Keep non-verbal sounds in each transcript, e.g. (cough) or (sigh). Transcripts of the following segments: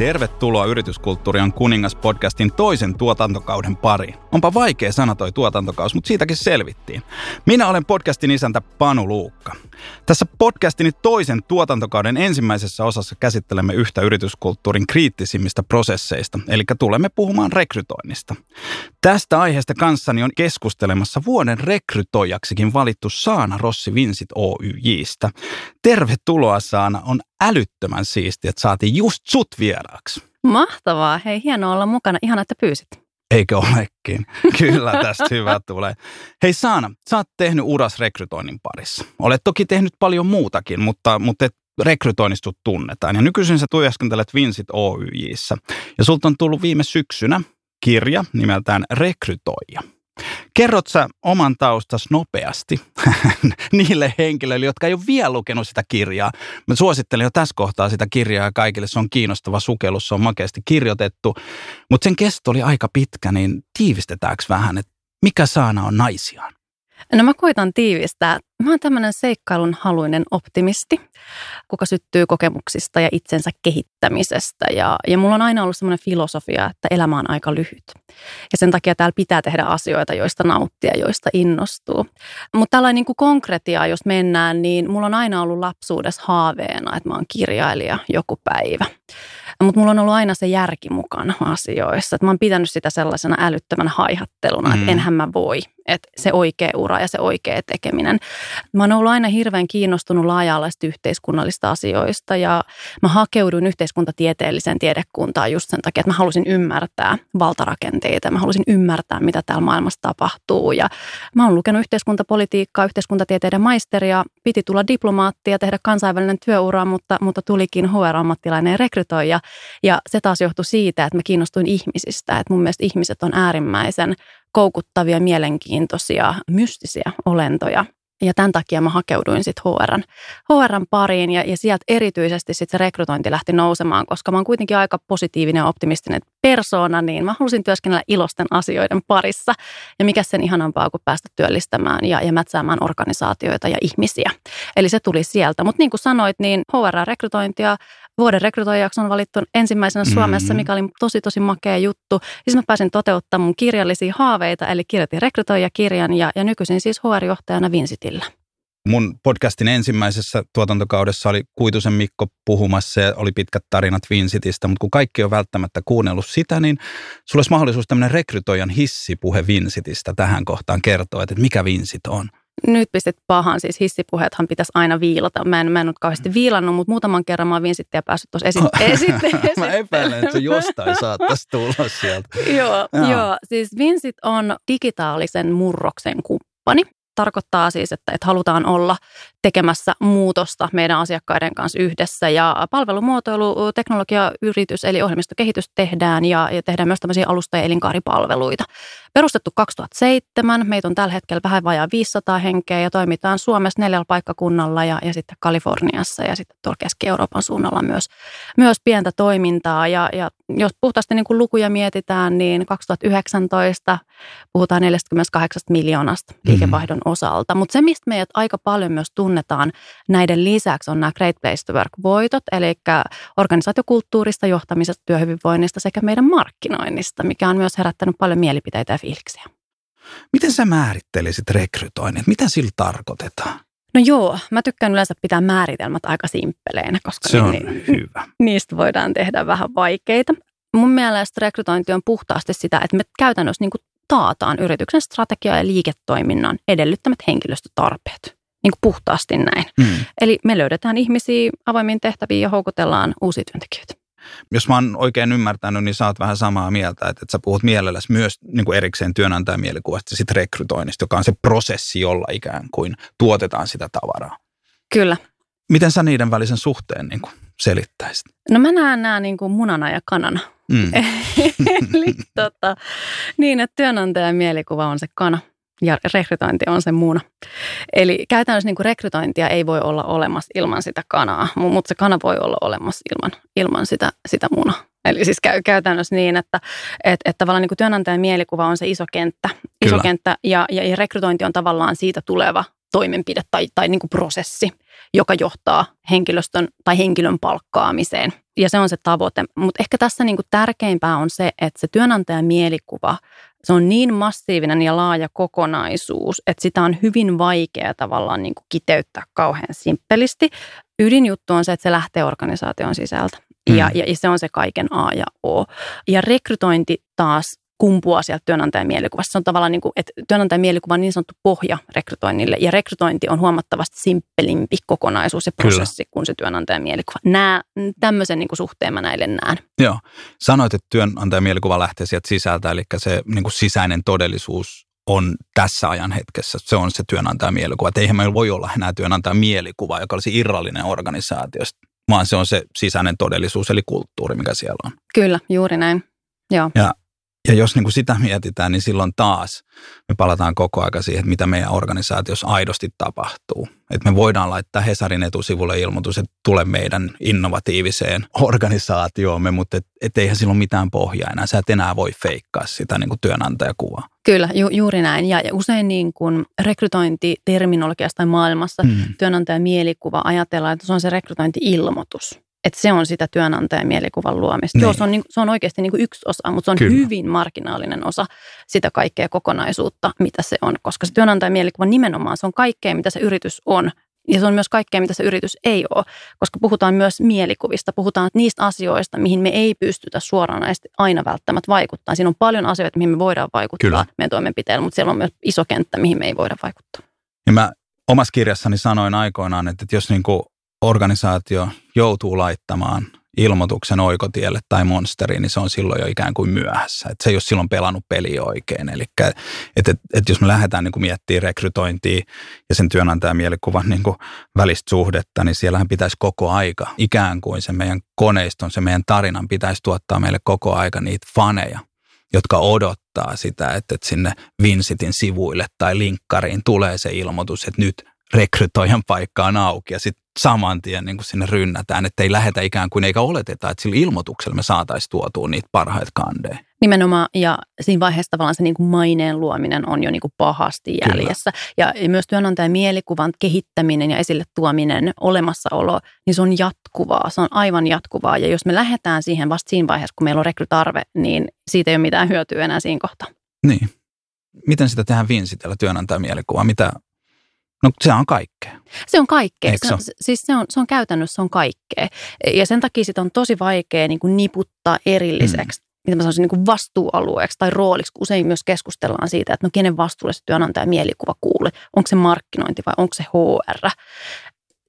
Tervetuloa Yrityskulttuurian kuningas podcastin toisen tuotantokauden pariin. Onpa vaikea sana toi tuotantokaus, mutta siitäkin selvittiin. Minä olen podcastin isäntä Panu Luukka. Tässä podcastini toisen tuotantokauden ensimmäisessä osassa käsittelemme yhtä yrityskulttuurin kriittisimmistä prosesseista, eli tulemme puhumaan rekrytoinnista. Tästä aiheesta kanssani on keskustelemassa vuoden rekrytoijaksikin valittu Saana Rossi Vinsit Oyjistä. Tervetuloa Saana, on älyttömän siistiä, että saatiin just sut vieraaksi. Mahtavaa, hei hienoa olla mukana, ihan että pyysit. Eikö olekin? (laughs) Kyllä tästä hyvä tulee. Hei Saana, sä oot tehnyt uras rekrytoinnin parissa. Olet toki tehnyt paljon muutakin, mutta, mutta et rekrytoinnista tunnetaan. Ja nykyisin sä työskentelet Vinsit Oyjissä. Ja sulta on tullut viime syksynä kirja nimeltään Rekrytoija. Kerrot sä oman taustas nopeasti (laughs) niille henkilöille, jotka ei ole vielä lukenut sitä kirjaa. Mä suosittelen jo tässä kohtaa sitä kirjaa kaikille. Se on kiinnostava sukellus, se on makeasti kirjoitettu. Mutta sen kesto oli aika pitkä, niin tiivistetäänkö vähän, että mikä saana on naisiaan? No mä koitan tiivistää. Mä oon tämmöinen seikkailun haluinen optimisti, kuka syttyy kokemuksista ja itsensä kehittämisestä. Ja, ja mulla on aina ollut semmoinen filosofia, että elämä on aika lyhyt. Ja sen takia täällä pitää tehdä asioita, joista nauttia, joista innostuu. Mutta tällainen niin kuin konkretia, jos mennään, niin mulla on aina ollut lapsuudessa haaveena, että mä oon kirjailija joku päivä. Mutta mulla on ollut aina se järki mukana asioissa. Et mä oon pitänyt sitä sellaisena älyttömän haihatteluna, mm. että enhän mä voi. Että se oikea ura ja se oikea tekeminen. Mä oon ollut aina hirveän kiinnostunut laaja-alaisista yhteiskunnallista asioista ja mä hakeuduin yhteiskuntatieteelliseen tiedekuntaan just sen takia, että mä halusin ymmärtää valtarakenteita. Mä halusin ymmärtää, mitä täällä maailmassa tapahtuu. Ja mä oon lukenut yhteiskuntapolitiikkaa, yhteiskuntatieteiden maisteria, piti tulla diplomaattia, tehdä kansainvälinen työura, mutta, mutta tulikin HR-ammattilainen rekrytoija. Ja se taas johtui siitä, että mä kiinnostuin ihmisistä. Että mun mielestä ihmiset on äärimmäisen koukuttavia, mielenkiintoisia, mystisiä olentoja. Ja tämän takia mä hakeuduin sitten HRn, HRn pariin ja, ja sieltä erityisesti sitten se rekrytointi lähti nousemaan, koska mä oon kuitenkin aika positiivinen ja optimistinen persoona, niin mä halusin työskennellä ilosten asioiden parissa. Ja mikä sen ihanampaa kuin päästä työllistämään ja, ja mätsäämään organisaatioita ja ihmisiä. Eli se tuli sieltä. Mutta niin kuin sanoit, niin HR-rekrytointia vuoden rekrytoijaksi on valittu ensimmäisenä Suomessa, mikä oli tosi tosi makea juttu. Siis mä pääsin toteuttamaan mun kirjallisia haaveita, eli kirjoitin rekrytoijakirjan ja, ja nykyisin siis HR-johtajana Vinsitillä. Mun podcastin ensimmäisessä tuotantokaudessa oli Kuitusen Mikko puhumassa ja oli pitkät tarinat Vinsitistä, mutta kun kaikki on välttämättä kuunnellut sitä, niin sulla olisi mahdollisuus tämmöinen rekrytoijan hissipuhe Vinsitistä tähän kohtaan kertoa, että mikä Vinsit on. Nyt pistit pahan, siis hissipuheethan pitäisi aina viilata. Mä en, mä en ole kauheasti viilannut, mutta muutaman kerran mä oon Vinsittiä päässyt tuossa esitteeseen. (laughs) mä epäilen, että se jostain saattaisi tulla sieltä. (laughs) joo, joo, siis Vinsit on digitaalisen murroksen kumppani tarkoittaa siis, että, että halutaan olla tekemässä muutosta meidän asiakkaiden kanssa yhdessä. Ja palvelumuotoilu, teknologiayritys eli ohjelmistokehitys tehdään ja, ja tehdään myös tämmöisiä alusta- ja elinkaaripalveluita. Perustettu 2007, meitä on tällä hetkellä vähän vajaa 500 henkeä ja toimitaan Suomessa neljällä paikkakunnalla ja, ja sitten Kaliforniassa ja sitten tuolla Keski-Euroopan suunnalla myös, myös pientä toimintaa. Ja, ja jos puhtaasti niin kuin lukuja mietitään, niin 2019 puhutaan 48 miljoonasta mhm. liikevaihdon mm-hmm. osalta. Mutta se, mistä meidät aika paljon myös tunnetaan näiden lisäksi, on nämä Great Place to Work-voitot, eli organisaatiokulttuurista, johtamisesta, työhyvinvoinnista sekä meidän markkinoinnista, mikä on myös herättänyt paljon mielipiteitä ja fiiliksiä. Miten sä määrittelisit rekrytoinnit? Mitä sillä tarkoitetaan? No joo, mä tykkään yleensä pitää määritelmät aika simppeleinä, koska Se on niin, hyvä. niistä voidaan tehdä vähän vaikeita. Mun mielestä rekrytointi on puhtaasti sitä, että me käytännössä niin taataan yrityksen strategia ja liiketoiminnan edellyttämät henkilöstötarpeet. Niin kuin puhtaasti näin. Mm. Eli me löydetään ihmisiä avoimiin tehtäviin ja houkutellaan uusia työntekijöitä. Jos mä oon oikein ymmärtänyt, niin sä oot vähän samaa mieltä, että, että sä puhut mielelläsi myös niin kuin erikseen työnantajamielikuvasta sit rekrytoinnista, joka on se prosessi, jolla ikään kuin tuotetaan sitä tavaraa. Kyllä. Miten sä niiden välisen suhteen niin kuin selittäisit? No mä näen nämä niin kuin munana ja kanana. Mm. (laughs) Eli tota, niin, että työnantajan mielikuva on se kana ja rekrytointi on se muna. Eli käytännössä niin kuin rekrytointia ei voi olla olemassa ilman sitä kanaa, mutta se kana voi olla olemassa ilman, ilman sitä, sitä munaa. Eli siis käy, käytännössä niin, että et, et tavallaan niin kuin työnantajan mielikuva on se iso kenttä, iso kenttä ja, ja, ja rekrytointi on tavallaan siitä tuleva toimenpide tai, tai niin kuin prosessi, joka johtaa henkilöstön tai henkilön palkkaamiseen. Ja se on se tavoite. Mutta ehkä tässä niin kuin tärkeimpää on se, että se työnantajan mielikuva, se on niin massiivinen ja laaja kokonaisuus, että sitä on hyvin vaikea tavallaan niin kuin kiteyttää kauhean simppelisti. Ydinjuttu on se, että se lähtee organisaation sisältä. Mm. Ja, ja se on se kaiken A ja O. Ja rekrytointi taas kumpuaa sieltä työnantajan mielikuvasta. Se on tavallaan niin kuin, että työnantajan mielikuva on niin sanottu pohja rekrytoinnille ja rekrytointi on huomattavasti simppelimpi kokonaisuus ja prosessi Kyllä. kuin se työnantajan mielikuva. Nää, tämmöisen niin kuin suhteen mä näille näen. Joo. Sanoit, että työnantajan mielikuva lähtee sieltä sisältä, eli se niin kuin sisäinen todellisuus on tässä ajan hetkessä. Se on se työnantajan mielikuva. Että eihän meillä voi olla enää työnantajan mielikuva, joka olisi irrallinen organisaatiosta, vaan se on se sisäinen todellisuus, eli kulttuuri, mikä siellä on. Kyllä, juuri näin. Joo. Ja ja jos niin kuin sitä mietitään, niin silloin taas me palataan koko aika siihen, että mitä meidän organisaatiossa aidosti tapahtuu. Että me voidaan laittaa Hesarin etusivulle ilmoitus, että tule meidän innovatiiviseen organisaatioomme, mutta et, et eihän silloin mitään pohjaa enää. Sä et enää voi feikkaa sitä niin kuin työnantajakuvaa. Kyllä, ju, juuri näin. Ja, ja usein niin kuin rekrytointiterminologiasta maailmassa hmm. työnantajan mielikuva ajatellaan, että se on se rekrytointi-ilmoitus että se on sitä työnantajan mielikuvan luomista. Niin. Joo, se on, niin, se on oikeasti niin kuin yksi osa, mutta se on Kyllä. hyvin marginaalinen osa sitä kaikkea kokonaisuutta, mitä se on. Koska se työnantajan mielikuva nimenomaan, se on kaikkea, mitä se yritys on. Ja se on myös kaikkea, mitä se yritys ei ole, koska puhutaan myös mielikuvista, puhutaan niistä asioista, mihin me ei pystytä suoraan aina välttämättä vaikuttaa. Siinä on paljon asioita, mihin me voidaan vaikuttaa Kyllä. meidän toimenpiteillä, mutta siellä on myös iso kenttä, mihin me ei voida vaikuttaa. Ja mä omassa kirjassani sanoin aikoinaan, että jos niin kuin organisaatio joutuu laittamaan ilmoituksen oikotielle tai monsteriin, niin se on silloin jo ikään kuin myöhässä. Et se ei ole silloin pelannut peli oikein. Eli et, et, et jos me lähdetään niin miettimään rekrytointia ja sen työnantajan mielikuvan niin välistä suhdetta, niin siellähän pitäisi koko aika, ikään kuin se meidän koneiston, se meidän tarinan pitäisi tuottaa meille koko aika niitä faneja, jotka odottaa sitä, että, että sinne Vinsitin sivuille tai linkkariin tulee se ilmoitus, että nyt rekrytoijan paikka on auki ja sitten saman tien niin kuin sinne rynnätään, että ei lähetä ikään kuin eikä oleteta, että sillä ilmoituksella me saataisiin tuotua niitä parhaita kandeja. Nimenomaan, ja siinä vaiheessa tavallaan se niin kuin maineen luominen on jo niin kuin pahasti jäljessä. Ja, ja myös työnantajan mielikuvan kehittäminen ja esille tuominen, olemassaolo, niin se on jatkuvaa, se on aivan jatkuvaa. Ja jos me lähdetään siihen vasta siinä vaiheessa, kun meillä on rekrytarve, niin siitä ei ole mitään hyötyä enää siinä kohtaa. Niin. Miten sitä tehdään Vinsitellä työnantajan mielikuvaa? Mitä, No se on kaikkea. Se on kaikkea. Se, on, siis se on, se on käytännössä se on kaikkea. Ja sen takia sitä on tosi vaikea niin kuin niputtaa erilliseksi. Mm. Mitä mä sanoisin, niin kuin vastuualueeksi tai rooliksi. Usein myös keskustellaan siitä, että no kenen vastuulle se työnantaja mielikuva kuulee. Onko se markkinointi vai onko se HR?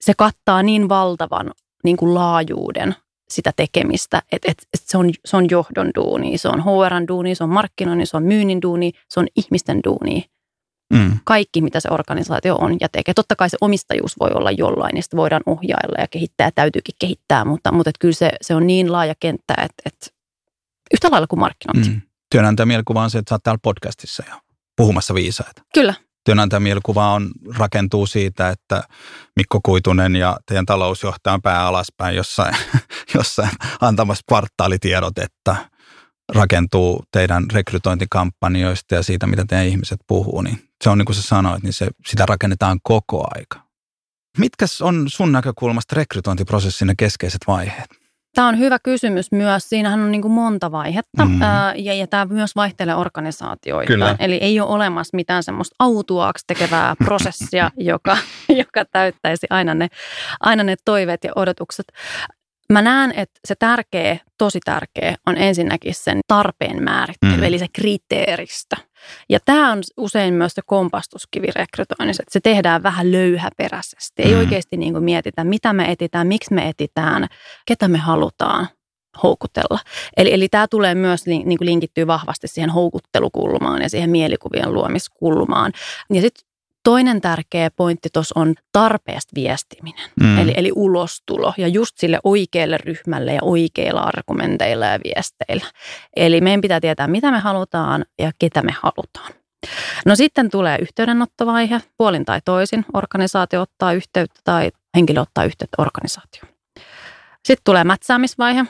Se kattaa niin valtavan niin kuin laajuuden sitä tekemistä, että, että, että se, on, se on johdon duuni, se on HRn duuni, se on markkinoinnin, se on myynnin duuni, se on ihmisten duuni Mm. Kaikki, mitä se organisaatio on ja tekee. Totta kai se omistajuus voi olla jollain, ja sitä voidaan ohjailla ja kehittää, ja täytyykin kehittää, mutta, mutta kyllä se, se on niin laaja kenttä, että, että yhtä lailla kuin markkinointi. Mm. Työnantajan mielikuva on se, että sä oot täällä podcastissa jo puhumassa viisaita. Kyllä. Työnantajan mielikuva on, rakentuu siitä, että Mikko Kuitunen ja teidän talousjohtaja on pää alaspäin jossain, (laughs) jossain antamassa kvartaalitiedotetta rakentuu teidän rekrytointikampanjoista ja siitä, mitä teidän ihmiset puhuu, niin se on niin kuin sä sanoit, niin se, sitä rakennetaan koko aika. Mitkä on sun näkökulmasta rekrytointiprosessin ne keskeiset vaiheet? Tämä on hyvä kysymys myös. Siinähän on niin kuin monta vaihetta mm. ää, ja, ja tämä myös vaihtelee organisaatioita. Kyllä. Eli ei ole olemassa mitään semmoista autuaaksi tekevää (laughs) prosessia, joka, joka täyttäisi aina ne, aina ne toiveet ja odotukset. Mä näen, että se tärkeä, tosi tärkeä on ensinnäkin sen tarpeen määrittely, mm. eli se kriteeristö. Ja tämä on usein myös se kompastuskivi rekrytoinnissa, että se tehdään vähän löyhäperäisesti. Ei mm. oikeasti niin kuin mietitä, mitä me etitään, miksi me etitään, ketä me halutaan houkutella. Eli, eli tämä tulee myös niin kuin linkittyy vahvasti siihen houkuttelukulmaan ja siihen mielikuvien luomiskulmaan. Ja sitten Toinen tärkeä pointti tuossa on tarpeesta viestiminen, mm. eli, eli ulostulo ja just sille oikealle ryhmälle ja oikeilla argumenteilla ja viesteillä. Eli meidän pitää tietää, mitä me halutaan ja ketä me halutaan. No sitten tulee yhteydenottovaihe, puolin tai toisin. Organisaatio ottaa yhteyttä tai henkilö ottaa yhteyttä organisaatioon. Sitten tulee mätsäämisvaihe,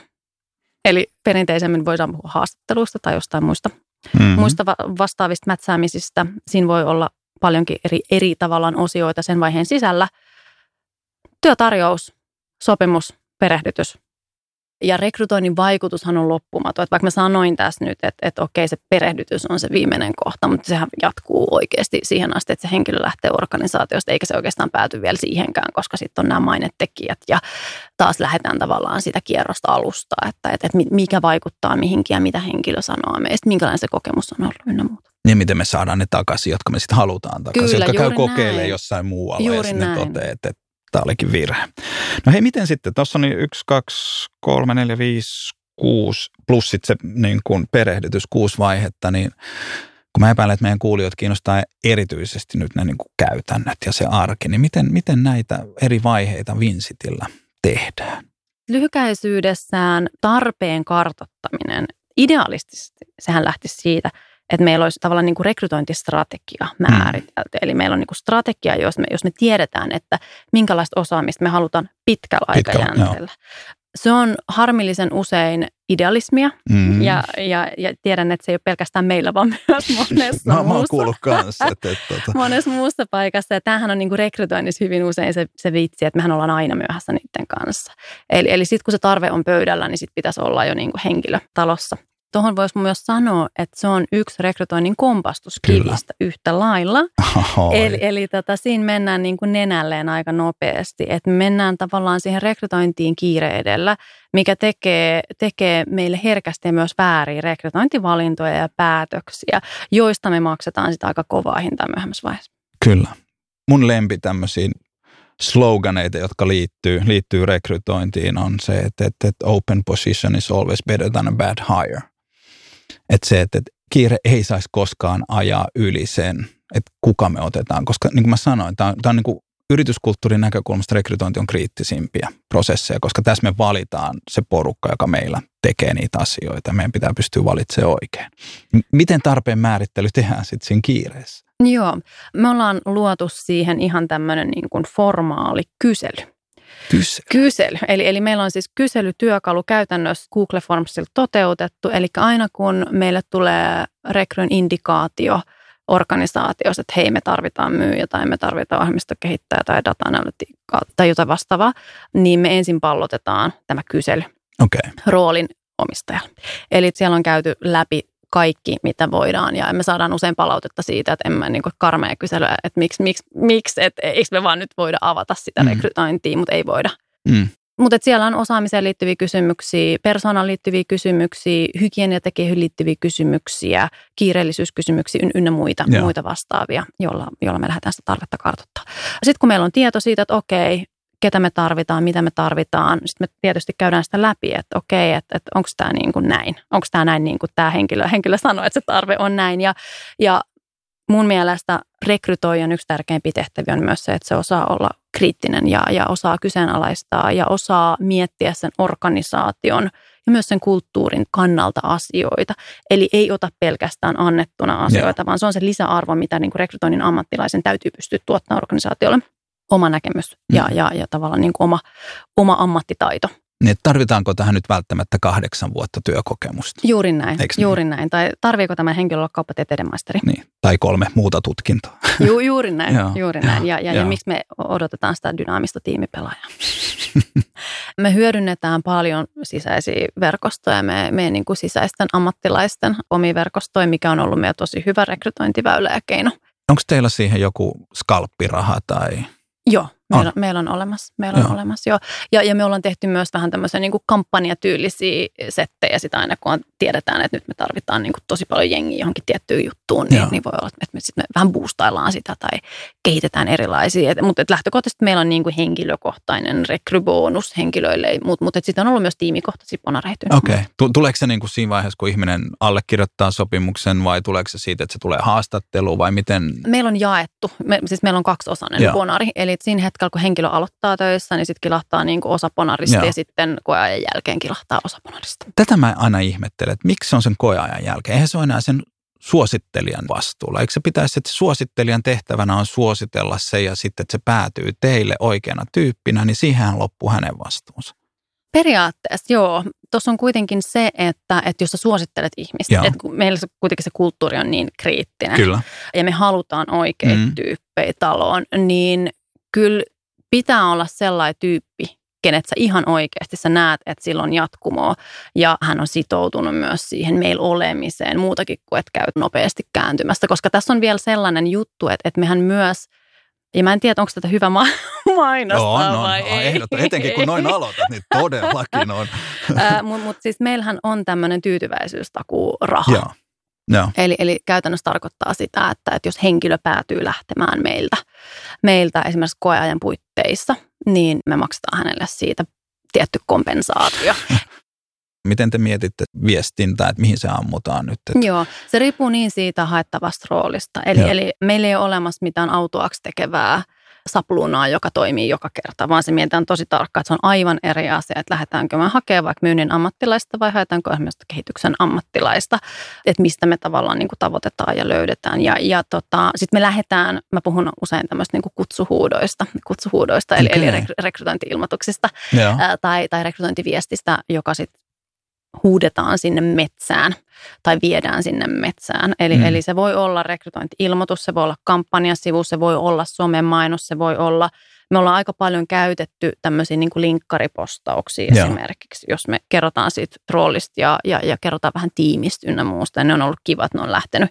eli perinteisemmin voidaan puhua haastatteluista tai jostain muista, mm-hmm. muista vastaavista mätsäämisistä. Siinä voi olla paljonkin eri, eri tavallaan osioita sen vaiheen sisällä. Työtarjous, sopimus, perehdytys, ja rekrytoinnin vaikutushan on loppumaton. Että vaikka mä sanoin tässä nyt, että, että okei se perehdytys on se viimeinen kohta, mutta sehän jatkuu oikeasti siihen asti, että se henkilö lähtee organisaatiosta, eikä se oikeastaan pääty vielä siihenkään, koska sitten on nämä mainetekijät ja taas lähdetään tavallaan sitä kierrosta alusta, että, että, että mikä vaikuttaa mihinkin ja mitä henkilö sanoo meistä, minkälainen se kokemus on ollut ynnä muuta. Ja miten me saadaan ne takaisin, jotka me sitten halutaan takaisin, Kyllä, jotka käy kokeilemaan jossain muualla Juuri ja sitten toteaa, että, tämä olikin virhe. No hei, miten sitten? Tuossa on niin yksi, kaksi, kolme, neljä, viisi, kuusi, plus sitten se niin kuin perehdytys, kuusi vaihetta, niin kun mä epäilen, että meidän kuulijat kiinnostaa erityisesti nyt ne niin kuin käytännöt ja se arki, niin miten, miten näitä eri vaiheita Vincitillä tehdään? Lyhykäisyydessään tarpeen kartottaminen, idealistisesti sehän lähtisi siitä, että meillä olisi tavallaan niin kuin rekrytointistrategia määritelty. Mm. Eli meillä on niin kuin strategia, jos me, jos me tiedetään, että minkälaista osaamista me halutaan pitkällä Pitkällä, aikajänteellä. Se on harmillisen usein idealismia Mm. ja, ja, ja tiedän, että se ei ole pelkästään meillä, vaan (laughs) myös monessa Mä, mä oon muussa kuullut kanssa, että, että, että (laughs) monessa muussa paikassa. Ja tämähän on niin kuin rekrytoinnissa hyvin usein se, se vitsi, että mehän ollaan aina myöhässä niiden kanssa. Eli, eli sitten kun se tarve on pöydällä, niin sitten pitäisi olla jo niin kuin henkilö talossa. Tuohon voisi myös sanoa, että se on yksi rekrytoinnin kompastuskivistä yhtä lailla. Ahoi. Eli, eli tota, siinä mennään niin kuin nenälleen aika nopeasti, että me mennään tavallaan siihen rekrytointiin kiire edellä, mikä tekee, tekee meille herkästi myös vääriä rekrytointivalintoja ja päätöksiä, joista me maksetaan sitä aika kovaa hintaa myöhemmässä vaiheessa. Kyllä. Mun lempi tämmöisiä sloganeita, jotka liittyy, liittyy rekrytointiin, on se, että, että, että open position is always better than a bad hire. Että se, että, kiire ei saisi koskaan ajaa yli sen, että kuka me otetaan. Koska niin kuin mä sanoin, tämä on, tämä on niin kuin yrityskulttuurin näkökulmasta rekrytointi on kriittisimpiä prosesseja, koska tässä me valitaan se porukka, joka meillä tekee niitä asioita. Meidän pitää pystyä valitsemaan oikein. Miten tarpeen määrittely tehdään sitten siinä kiireessä? Joo, me ollaan luotu siihen ihan tämmöinen niin kuin formaali kysely. Kysy. Kysely. Eli, eli meillä on siis kyselytyökalu käytännössä Google Formsilla toteutettu. Eli aina kun meille tulee rekryn indikaatio organisaatiossa, että hei me tarvitaan myyjä tai me tarvitaan ohjelmistokehittäjä tai data-analytiikkaa tai jotain vastaavaa, niin me ensin pallotetaan tämä kysely. Okay. roolin omistajalle. Eli siellä on käyty läpi kaikki, mitä voidaan. Ja me saadaan usein palautetta siitä, että en mä niin karmea kyselyä, että miksi, miksi, miksi että eikö me vaan nyt voida avata sitä Mm. rekrytointia, mutta ei voida. Mm. Mutta siellä on osaamiseen liittyviä kysymyksiä, persoonaan liittyviä kysymyksiä, hygieniatekijöihin liittyviä kysymyksiä, kiireellisyyskysymyksiä yn- ynnä muita, Joo. muita vastaavia, jolla, jolla me lähdetään sitä tarvetta kartoittaa. Sitten kun meillä on tieto siitä, että okei, ketä me tarvitaan, mitä me tarvitaan, sitten me tietysti käydään sitä läpi, että okei, että, että onko tämä niin kuin näin, onko tämä näin niin kuin tämä henkilö, henkilö sanoo, että se tarve on näin. Ja, ja mun mielestä rekrytoijan yksi tärkeimpiä tehtäviä on myös se, että se osaa olla kriittinen ja, ja osaa kyseenalaistaa ja osaa miettiä sen organisaation ja myös sen kulttuurin kannalta asioita. Eli ei ota pelkästään annettuna asioita, Joo. vaan se on se lisäarvo, mitä niin kuin rekrytoinnin ammattilaisen täytyy pystyä tuottamaan organisaatiolle. Oma näkemys ja, Mm. ja, ja tavallaan niin kuin oma, oma ammattitaito. Niin, tarvitaanko tähän nyt välttämättä kahdeksan vuotta työkokemusta? Juuri näin, Eiks niin? juuri näin. Tai tarviiko tämä henkilö olla kauppatieteiden maisteri? Niin. Tai kolme muuta tutkintoa. (laughs) Ju, juuri näin, Joo, juuri näin. Ja, ja, ja joo. miksi me odotetaan sitä dynaamista tiimipelaajaa? me hyödynnetään paljon sisäisiä verkostoja, me, meidän niin kuin sisäisten ammattilaisten omia verkostoja, mikä on ollut meidän tosi hyvä rekrytointiväylä ja keino. Onko teillä siihen joku skalppiraha tai... Joo, meillä On. meillä on olemassa. Meillä on Joo. olemassa joo. Ja, ja me ollaan tehty myös vähän tämmöisiä niin kuin kampanjatyylisiä settejä sitä aina, kun on, tiedetään, että nyt me tarvitaan niin kuin tosi paljon jengiä johonkin tiettyyn juttuun, niin, Joo. niin voi olla, että me, sit me vähän boostaillaan sitä tai kehitetään erilaisia. Et, mutta et lähtökohtaisesti meillä on niin kuin henkilökohtainen rekrybonus henkilöille, mutta mut, sitten on ollut myös tiimikohtaisia ponareita. Okei. Okay. Tuleeko se niin kuin siinä vaiheessa, kun ihminen allekirjoittaa sopimuksen vai tuleeko se siitä, että se tulee haastatteluun vai miten? Meillä on jaettu, me, siis meillä on kaksiosainen ponari, eli siinä hetkellä kun henkilö aloittaa töissä, niin sitten kilahtaa niin kuin osa ponarista Joo. ja sitten koeajan jälkeen kilahtaa osa ponarista. Tätä mä aina ihmettelen, että miksi se on sen koeajan jälkeen. Eihän se ole enää sen suosittelijan vastuulla. Eikö se pitäisi, että suosittelijan tehtävänä on suositella se ja sitten, että se päätyy teille oikeana tyyppinä, niin siihen loppuu hänen vastuunsa. Periaatteessa joo. Tuossa on kuitenkin se, että, että jos sä suosittelet ihmistä, Joo. että meillä se, kuitenkin se kulttuuri on niin kriittinen Kyllä. ja me halutaan oikeita mm. tyyppejä taloon, niin kyllä pitää olla sellainen tyyppi, kenet sä ihan oikeasti sä näet, että sillä on jatkumoa ja hän on sitoutunut myös siihen meillä olemiseen muutakin kuin, että käy nopeasti kääntymästä, koska tässä on vielä sellainen juttu, että, että mehän myös ja mä en tiedä, onko tätä hyvä ma- (laughs) mainostaa on, on, vai on, ei. ehdottom- etenkin kun noin aloitat, niin todellakin on. Mutta mut siis meillähän on tämmöinen tyytyväisyystakuu raha. Joo. Joo. Eli, eli käytännössä tarkoittaa sitä, että, että jos henkilö päätyy lähtemään meiltä, meiltä esimerkiksi koeajan puitteissa, niin me maksetaan hänelle siitä tietty kompensaatio. (laughs) Miten te mietitte viestintää, että mihin se ammutaan nyt? Että... Joo, se riippuu niin siitä haettavasta roolista. Eli, Joo. eli meillä ei ole olemassa mitään autuaksi tekevää sapluunaa, joka toimii joka kerta, vaan se mietitään tosi tarkkaan, että se on aivan eri asia, että lähdetäänkö me hakemaan vaikka myynnin ammattilaista vai haetaanko esimerkiksi kehityksen ammattilaista, että mistä me tavallaan niin kuin tavoitetaan ja löydetään. Ja, ja tota, sitten me lähdetään, mä puhun usein tämmöistä niin kuin kutsuhuudoista, kutsuhuudoista eli, Okei. eli rek- rekrytointi-ilmoituksista ää, tai, tai rekrytointiviestistä, joka sitten huudetaan sinne metsään tai viedään sinne metsään. Eli, Mm. eli se voi olla rekrytointi-ilmoitus, se voi olla kampanjasivu, se voi olla somemainos, se voi olla, me ollaan aika paljon käytetty tämmöisiä niin kuin linkkaripostauksia Joo. esimerkiksi, jos me kerrotaan siitä roolista ja, ja, ja kerrotaan vähän tiimistä ynnä muusta. Ja ne on ollut kivat, ne on lähtenyt,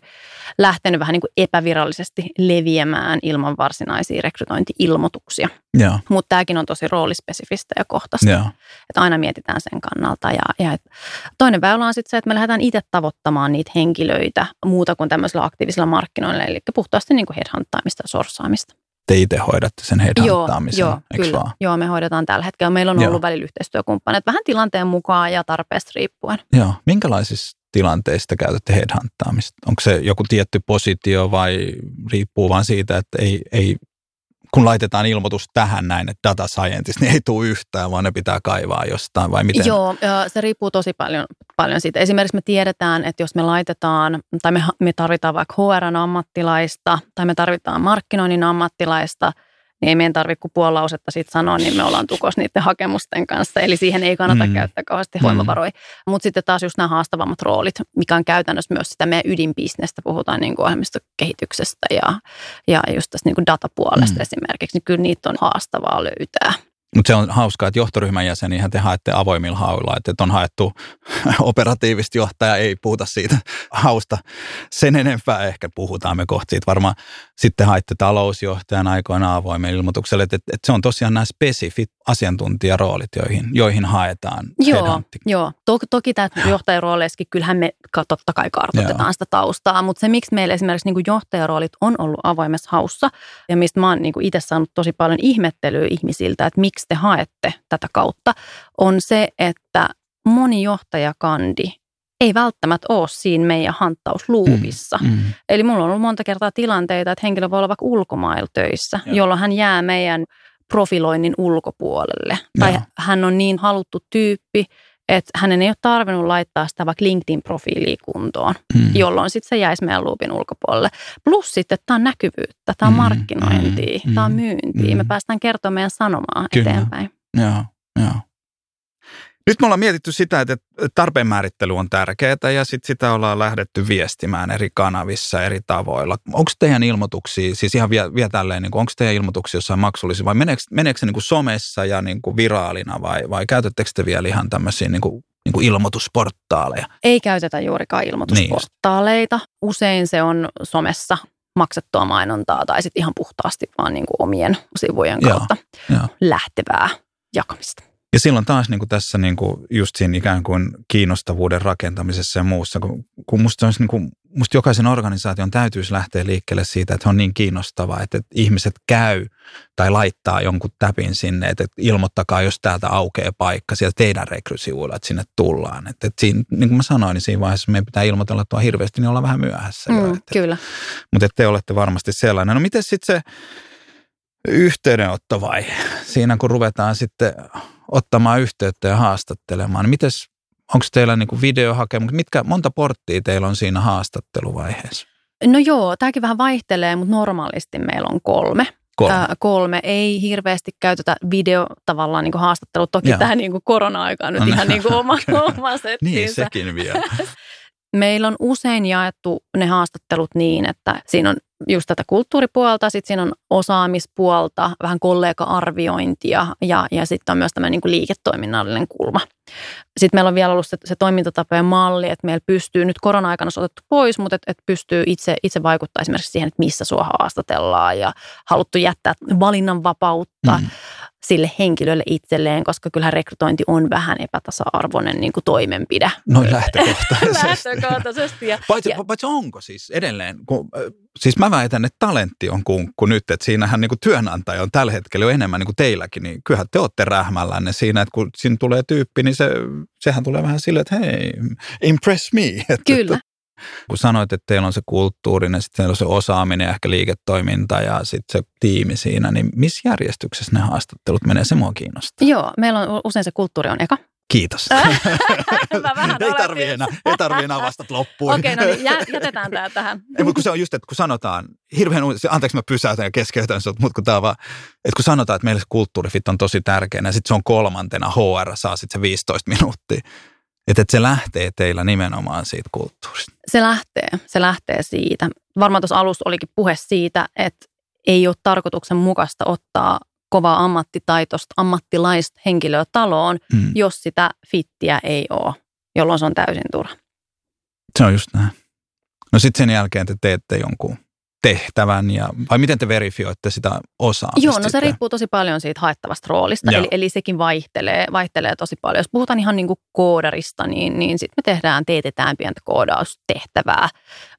lähtenyt vähän niin kuin epävirallisesti leviämään ilman varsinaisia rekrytointi-ilmoituksia. Mutta tämäkin on tosi roolispesifistä ja kohtaista Joo. että aina mietitään sen kannalta. Ja, ja et toinen väylä on sitten se, että me lähdetään itse tavoittamaan niitä henkilöitä muuta kuin tämmöisellä aktiivisella markkinoilla, eli puhtaasti niin kuin headhunttaamista ja sorsaamista. Te itse hoidatte sen headhunttaamisen, joo, eikö kyllä. vaan? Joo, me hoidetaan tällä hetkellä. Meillä on Joo. ollut välillä yhteistyökumppaneita vähän tilanteen mukaan ja tarpeesta riippuen. Joo. Minkälaisissa tilanteista käytätte headhunttaamista? Onko se joku tietty positio vai riippuu vaan siitä, että ei, ei kun laitetaan ilmoitus tähän näin, että data scientist, niin ei tule yhtään, vaan ne pitää kaivaa jostain vai miten? Joo, se riippuu tosi paljon, paljon siitä. Esimerkiksi me tiedetään, että jos me laitetaan, tai me, me tarvitaan vaikka HR-ammattilaista, tai me tarvitaan markkinoinnin ammattilaista, niin ei meidän tarvitse kuin puoli lausetta siitä sanoa, niin me ollaan tukos niiden hakemusten kanssa. Eli siihen ei kannata Mm. käyttää kauheasti Mm. voimavaroja. Mutta sitten taas just nämä haastavammat roolit, mikä on käytännössä myös sitä meidän ydinbisnestä, puhutaan niin kuin ohjelmistokehityksestä ja, ja just tästä niin kuin datapuolesta mm. esimerkiksi, niin kyllä niitä on haastavaa löytää. Mutta se on hauskaa, että johtoryhmän jäseniä te haette avoimilla hauilla, että on haettu (laughs) operatiivista johtajaa, ei puhuta siitä hausta sen enempää, ehkä puhutaan me kohta siitä varmaan. Sitten haitte talousjohtajan aikoina avoimen ilmoitukselle, että, että se on tosiaan nämä spesifit asiantuntijaroolit, joihin, joihin haetaan Joo, joo. Toki, toki tämä johtajarooleissakin, kyllähän me totta kai kartoitetaan Joo. sitä taustaa, mutta se miksi meillä esimerkiksi niin kuin johtajaroolit on ollut avoimessa haussa ja mistä mä oon niin kuin itse saanut tosi paljon ihmettelyä ihmisiltä, että miksi te haette tätä kautta, on se, että moni johtajakandi ei välttämättä ole siinä meidän hanttausluupissa. Mm, mm. Eli mulla on ollut monta kertaa tilanteita, että henkilö voi olla vaikka ulkomailla töissä, Joo. jolloin hän jää meidän profiloinnin ulkopuolelle. Tai Joo. hän on niin haluttu tyyppi, että hänen ei ole tarvinnut laittaa sitä vaikka LinkedIn-profiiliin kuntoon, Mm. jolloin sitten se jäisi meidän luupin ulkopuolelle. Plus sitten, että tämä on näkyvyyttä, tämä on Mm, markkinointia, mm, tämä on mm, myyntiä. mm. Me päästään kertomaan meidän sanomaa Kyllä. eteenpäin. Joo, joo. Nyt me ollaan mietitty sitä, että tarpeen määrittely on tärkeää ja sit sitä ollaan lähdetty viestimään eri kanavissa eri tavoilla. Onko teidän ilmoituksia, siis ihan vielä, vielä tälleen, niin onko teidän ilmoituksia jossain maksullisia vai meneekö, meneekö se niin kuin somessa ja niin kuin viraalina vai, vai käytättekö te vielä ihan tämmöisiä niin kuin, niin kuin ilmoitusportaaleja? Ei käytetä juurikaan ilmoitusportaaleita. Usein se on somessa maksettua mainontaa tai sitten ihan puhtaasti vaan niin kuin omien sivujen kautta joo. lähtevää jakamista. Ja silloin taas niin kuin tässä niin kuin just siinä ikään kuin kiinnostavuuden rakentamisessa ja muussa, kun, kun musta, olisi niin kuin, musta jokaisen organisaation täytyisi lähteä liikkeelle siitä, että on niin kiinnostavaa, että, että ihmiset käy tai laittaa jonkun täpin sinne, että, että ilmoittakaa, jos täältä aukeaa paikka sieltä teidän rekrysivuilla, että sinne tullaan. Että, että siinä, niin kuin mä sanoin, niin siinä vaiheessa meidän pitää ilmoitella tuo hirveästi, niin ollaan vähän myöhässä jo. Mm, Että, kyllä. mutta te olette varmasti sellainen. No miten sitten se yhteydenottovaihe, siinä kun ruvetaan sitten ottamaan yhteyttä ja haastattelemaan, niin mites, onko teillä niinku videohakemus, mitkä, monta porttia teillä on siinä haastatteluvaiheessa? No joo, tämäkin vähän vaihtelee, mutta normaalisti meillä on kolme. Kolme. Ää, kolme. Ei hirveästi käytetä video tavallaan niin haastattelu. Toki Joo. tämä niin korona-aika nyt No, ihan (laughs) niin kuin oma, oma niin, settiinsä. sekin vielä. (laughs) Meillä on usein jaettu ne haastattelut niin, että siinä on just tätä kulttuuripuolta, sitten siinä on osaamispuolta, vähän kollega-arviointia ja, ja sitten on myös tämmöinen niin liiketoiminnallinen kulma. Sitten meillä on vielä ollut se, se toimintatapojen malli, että meillä pystyy, nyt korona-aikana se otettu pois, mutta että et pystyy itse, itse vaikuttaa esimerkiksi siihen, että missä sua haastatellaan ja haluttu jättää valinnanvapautta Mm. Sille henkilölle itselleen, koska kyllähän rekrytointi on vähän epätasa-arvoinen niin kuin toimenpide. Noin lähtökohtaisesti. Lähtökohtaisesti. Ja, Paitsi, ja, paitsi onko siis edelleen, kun, äh, siis mä väitän, että talentti on kunkku nyt, että siinähän niin kuin työnantaja on tällä hetkellä jo enemmän niin kuin teilläkin, niin kyllähän te olette rähmällänne siinä, että kun siinä tulee tyyppi, niin se, sehän tulee vähän silleen, että hei, impress me. Että, kyllä. Kun sanoit, että teillä on se kulttuurinen, sitten teillä on se osaaminen ja ehkä liiketoiminta ja sitten se tiimi siinä, niin missä järjestyksessä ne haastattelut menee? Se mua kiinnostaa. Joo, meillä on usein se kulttuuri on eka. Kiitos. Vähän (laughs) ei tarvi enää, ei tarvi enää vastata loppuun. Okei, no niin, jä- jätetään tämä tähän. (laughs) Ei, mutta kun se on just, että kun sanotaan, hirveän, anteeksi mä pysäytän ja keskeytän sinut, mutta kun on vaan, että kun sanotaan, että meille se kulttuurifit on tosi tärkeä, ja sitten se on kolmantena, HR saa sitten se 15 minuuttia. Että, että se lähtee teillä nimenomaan siitä kulttuurista. Se lähtee, se lähtee siitä. Varmaan tuossa alussa olikin puhe siitä, että ei ole tarkoituksenmukaista ottaa kovaa ammattitaitoista, ammattilaista henkilöä taloon, Mm. jos sitä fittiä ei ole, jolloin se on täysin turha. Se on just näin. No sitten sen jälkeen te teette jonkun tehtävän, ja, vai miten te verifioitte sitä osaamista? Joo, no se sitten? riippuu tosi paljon siitä haettavasta roolista, Joo. eli, eli sekin vaihtelee, vaihtelee tosi paljon. Jos puhutaan ihan niin kuin koodarista, niin, niin sitten me tehdään, teetetään pientä koodaustehtävää,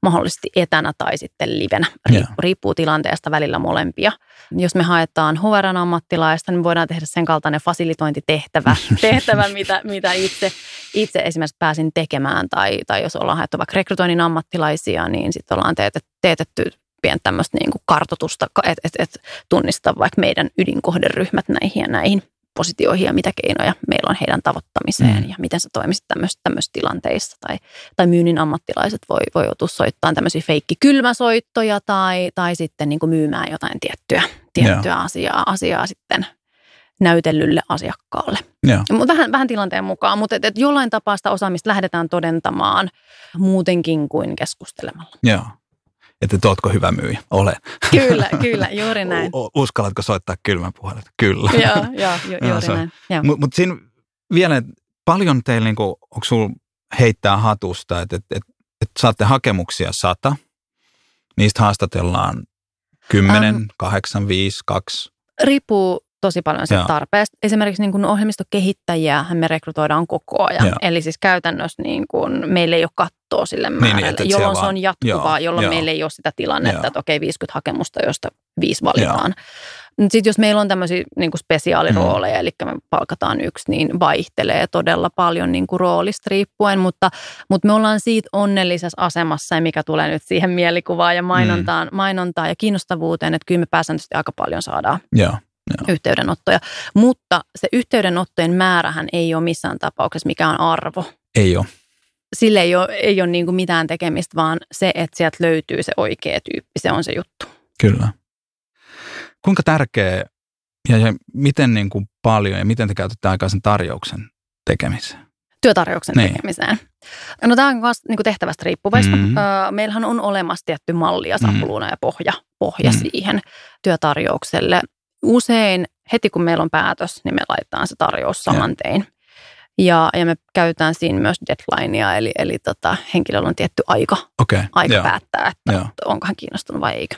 mahdollisesti etänä tai sitten livenä. Riippuu, riippuu tilanteesta välillä molempia. Jos me haetaan HRn ammattilaista, niin voidaan tehdä sen kaltainen fasilitointitehtävä, (laughs) tehtävä, mitä, mitä itse, itse esimerkiksi pääsin tekemään. Tai, tai jos ollaan haettu vaikka rekrytoinnin ammattilaisia, niin sitten ollaan teetetty, teetetty pientä tämmöistä niin kuin kartotusta, että et, et tunnistaa vaikka meidän ydinkohderyhmät näihin ja näihin positioihin ja mitä keinoja meillä on heidän tavoittamiseen Mm. ja miten sä toimisit tämmöisissä, tilanteissa. Tai, tai myynnin ammattilaiset voi, voi joutua soittamaan tämmöisiä feikkikylmäsoittoja tai, tai sitten niin kuin myymään jotain tiettyä, tiettyä asiaa, asiaa sitten näytellylle asiakkaalle. Mutta vähän, vähän tilanteen mukaan, mutta et, et jollain tapaa sitä osaamista lähdetään todentamaan muutenkin kuin keskustelemalla. Joo. Että et ootko hyvä myyjä? Olen. Kyllä, kyllä, (laughs) juuri näin. U- uskallatko soittaa kylmän puhelut? Kyllä. (laughs) joo, joo, ju, juuri on- näin. Mutta mut siinä vielä, että paljon teillä, niinku, onko sulla heittää hatusta, että et, et, et saatte hakemuksia sata, niistä haastatellaan 10, Ähm. 8, 5, 2. Riippuu tosi paljon Joo. tarpeesta. Esimerkiksi niin kuin ohjelmistokehittäjiä me rekrytoidaan koko ajan. Joo. Eli siis käytännössä niin kuin meillä ei ole kattoa sille määrälle, niin, että- jolloin se on jatkuvaa, joo, jolloin joo. meillä ei ole sitä tilannetta, Joo. että okei 50 hakemusta, josta viisi valitaan. Sitten jos meillä on tämmöisiä niin kuin spesiaalirooleja, eli me palkataan yksi, niin vaihtelee todella paljon niin kuin roolista riippuen, mutta, mutta me ollaan siitä onnellisessa asemassa, ja mikä tulee nyt siihen mielikuvaan ja mainontaan, mainontaan ja kiinnostavuuteen, että kyllä me pääsääntöisesti aika paljon saadaan Joo. Yhteydenottoja. Mutta se yhteydenottojen määrähän ei ole missään tapauksessa mikään arvo. Ei ole. Sille ei ole, ei ole niin kuin mitään tekemistä, vaan se, että sieltä löytyy se oikea tyyppi, se on se juttu. Kyllä. Kuinka tärkeä ja, ja miten niin kuin paljon ja miten te käytätte aikaa sen tarjouksen tekemiseen? Työtarjouksen Niin. tekemiseen. No tämä on myös niin kuin tehtävästä riippuvaista. Mhm. Öö, meillähän on olemassa tietty malli ja sapluuna ja pohja, pohja Mhm. siihen työtarjoukselle. Usein heti kun meillä on päätös, niin me laitetaan se tarjous saman tein. Ja, ja me käytetään siinä myös deadlinea, eli, eli tota, henkilöllä on tietty aika, Okei. aika joo, päättää, että joo. onko hän kiinnostunut vai eikö.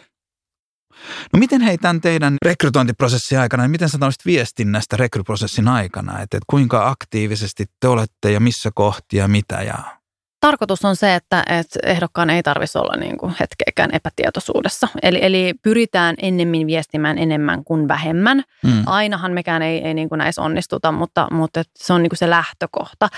No miten hei tämän teidän rekrytointiprosessin aikana, niin miten sä sanoisit viestinnästä rekryprosessin aikana, että, että kuinka aktiivisesti te olette ja missä kohtia mitä ja Tarkoitus on se, että, että ehdokkaan ei tarvitsisi olla niin kuin hetkeäkään epätietoisuudessa. Eli, eli pyritään ennemmin viestimään enemmän kuin vähemmän. mm. Ainahan mekään ei, ei niin kuin näissä onnistuta, mutta, mutta se on niin kuin se lähtökohta.